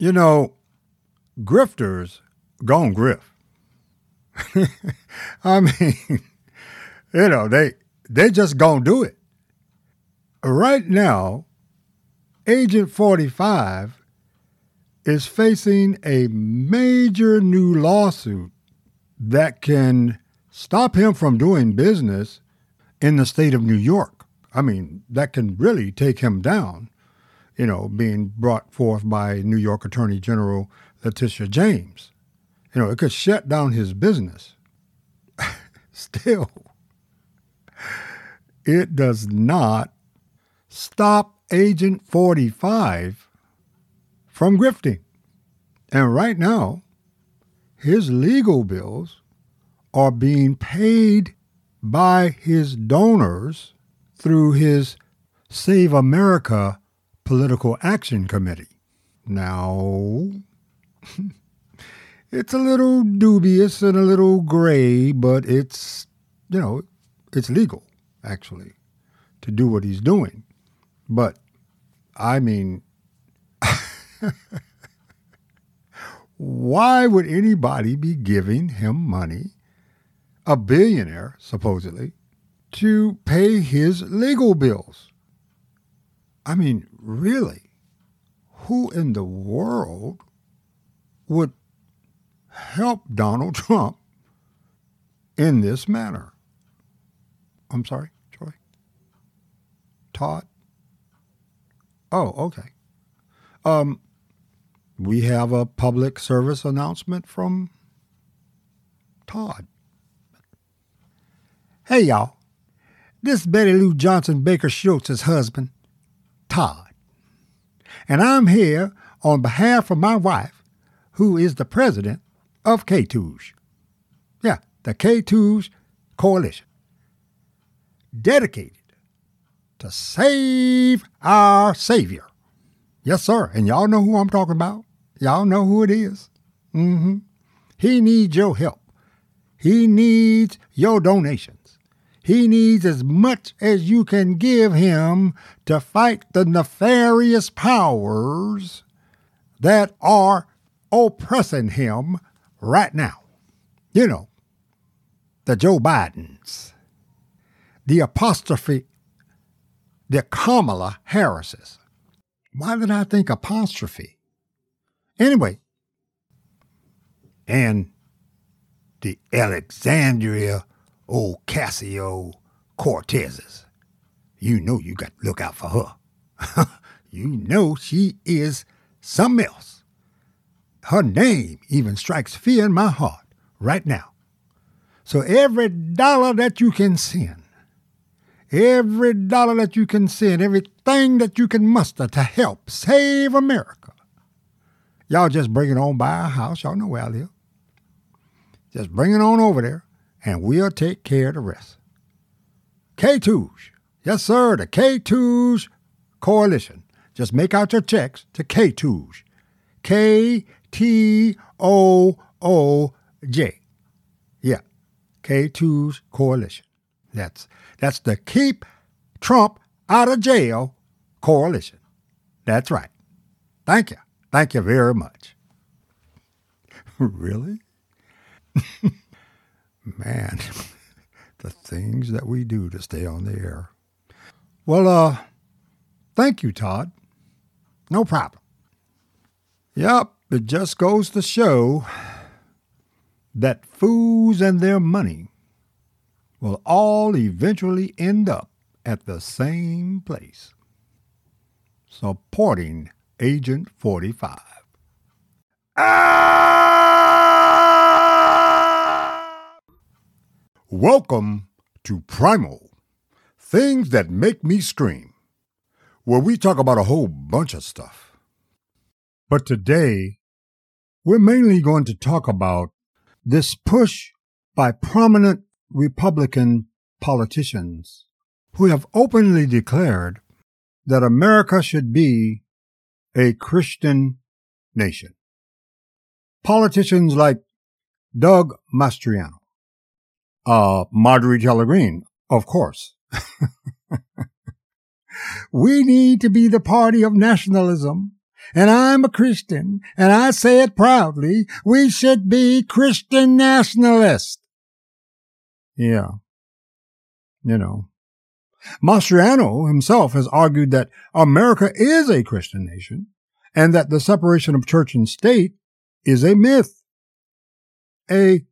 You know, grifters gone grift. I mean, you know, they they just gonna do it. Right now, Agent 45 is facing a major new lawsuit that can stop him from doing business in the state of New York. I mean, that can really take him down, you know, being brought forth by New York Attorney General Letitia James. You know, it could shut down his business. Still, it does not stop Agent 45 from grifting. And right now, his legal bills are being paid by his donors through his Save America Political Action Committee. Now, it's a little dubious and a little gray, but it's, you know, it's legal, actually, to do what he's doing. But, I mean, why would anybody be giving him money, a billionaire, supposedly, to pay his legal bills? I mean, really? Who in the world would help Donald Trump in this manner? I'm sorry, Troy? Todd? Oh, okay. Um, we have a public service announcement from Todd. Hey, y'all. This is Betty Lou Johnson Baker Schultz's husband, Todd. And I'm here on behalf of my wife, who is the president of KTOOJ. Yeah, the KTOOJ Coalition. Dedicated to save our Savior. Yes, sir. And y'all know who I'm talking about. Y'all know who it is. Mm-hmm. He needs your help. He needs your donations. He needs as much as you can give him to fight the nefarious powers that are oppressing him right now. You know, the Joe Bidens, the apostrophe, the Kamala Harrises. Why did I think apostrophe? Anyway, and the Alexandria Ocasio Cortezes. You know you got to look out for her. you know she is something else. Her name even strikes fear in my heart right now. So every dollar that you can send, every dollar that you can send, everything that you can muster to help save America, y'all just bring it on by our house. Y'all know where I live. Just bring it on over there, and we'll take care of the rest. KTOOJ. Yes, sir, the KTOOJ Coalition. Just make out your checks to KTOOJ. K T O O J. Yeah, KTOOJ Coalition. That's that's the Keep Trump Out of Jail Coalition. That's right. Thank you. Thank you very much. really? Man, the things that we do to stay on the air. Well, uh, thank you, Todd. No problem. Yep, it just goes to show that fools and their money will all eventually end up at the same place supporting Agent 45. Ah! Welcome to Primal Things That Make Me Scream, where we talk about a whole bunch of stuff. But today, we're mainly going to talk about this push by prominent Republican politicians who have openly declared that America should be a Christian nation. Politicians like Doug Mastriano, uh, Marjorie Taylor Greene, of course. we need to be the party of nationalism and I'm a Christian, and I say it proudly, we should be Christian nationalists. Yeah. You know. Mastriano himself has argued that America is a Christian nation and that the separation of church and state is a myth. A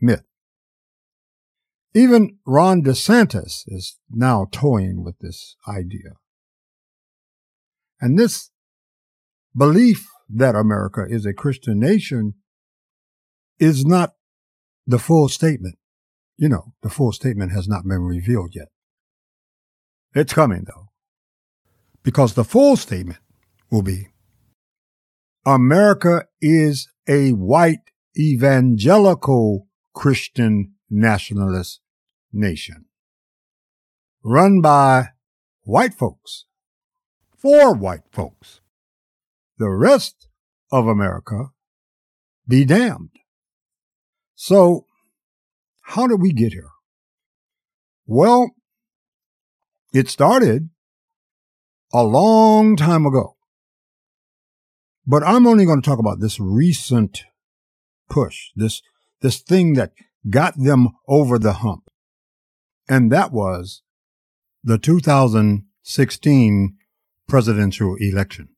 myth. Even Ron DeSantis is now toying with this idea. And this belief that America is a Christian nation is not the full statement. You know, the full statement has not been revealed yet. It's coming though. Because the full statement will be America is a white evangelical Christian nationalist nation run by white folks for white folks. The rest of America be damned. So, how did we get here? Well, it started a long time ago. But I'm only going to talk about this recent push, this, this thing that got them over the hump. And that was the 2016 presidential election.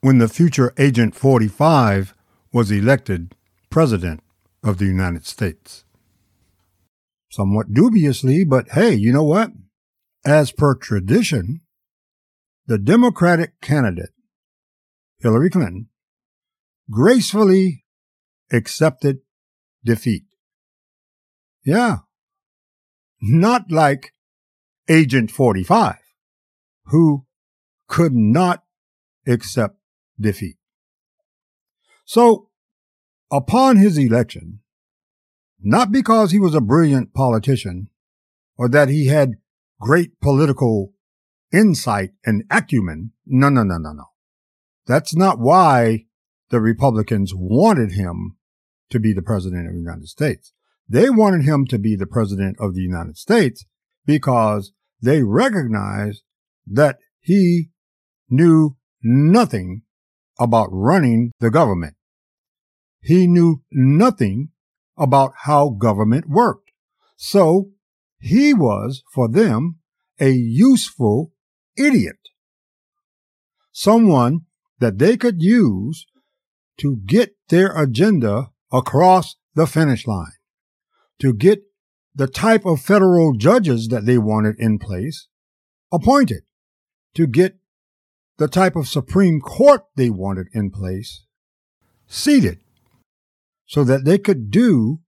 When the future Agent 45 was elected president of the United States. Somewhat dubiously, but hey, you know what? As per tradition, the Democratic candidate, Hillary Clinton, gracefully accepted defeat. Yeah. Not like Agent 45, who could not accept defeat. So, upon his election, not because he was a brilliant politician or that he had great political insight and acumen. No, no, no, no, no. That's not why the Republicans wanted him to be the president of the United States. They wanted him to be the president of the United States because they recognized that he knew nothing about running the government. He knew nothing about how government worked. So he was, for them, a useful idiot. Someone that they could use to get their agenda across the finish line, to get the type of federal judges that they wanted in place appointed, to get the type of Supreme Court they wanted in place seated, so that they could do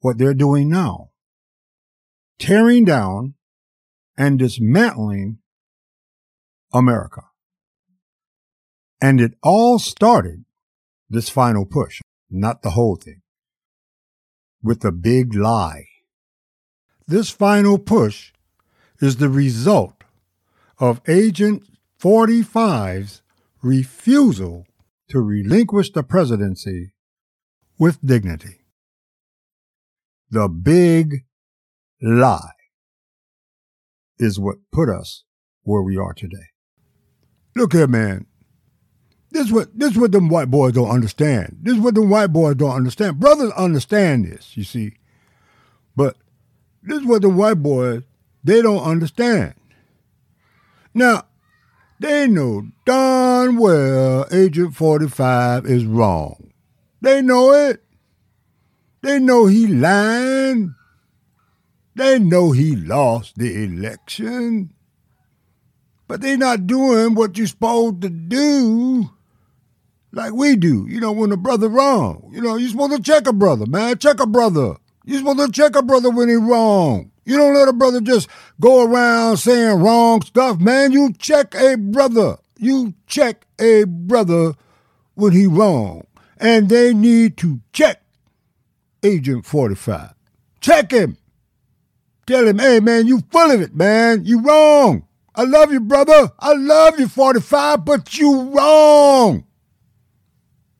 what they're doing now tearing down and dismantling America. And it all started, this final push, not the whole thing, with a big lie. This final push is the result of Agent 45's refusal to relinquish the presidency with dignity. The big lie is what put us where we are today. Look here, man. This what this what them white boys don't understand. This is what them white boys don't understand. Brothers understand this, you see. But this is what the white boys they don't understand. Now, they know darn well Agent 45 is wrong. They know it. They know he lying. They know he lost the election, but they're not doing what you're supposed to do like we do. You know, when a brother wrong, you know, you're supposed to check a brother, man. Check a brother. You're supposed to check a brother when he's wrong. You don't let a brother just go around saying wrong stuff, man. You check a brother. You check a brother when he wrong. And they need to check Agent 45. Check him. Tell him, hey man, you full of it, man. You wrong. I love you, brother. I love you, 45, but you wrong.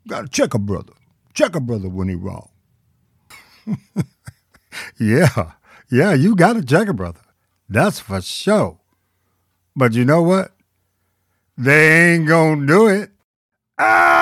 Gotta check a brother. Check a brother when he wrong. yeah, yeah, you gotta check a brother. That's for sure. But you know what? They ain't gonna do it. Ah!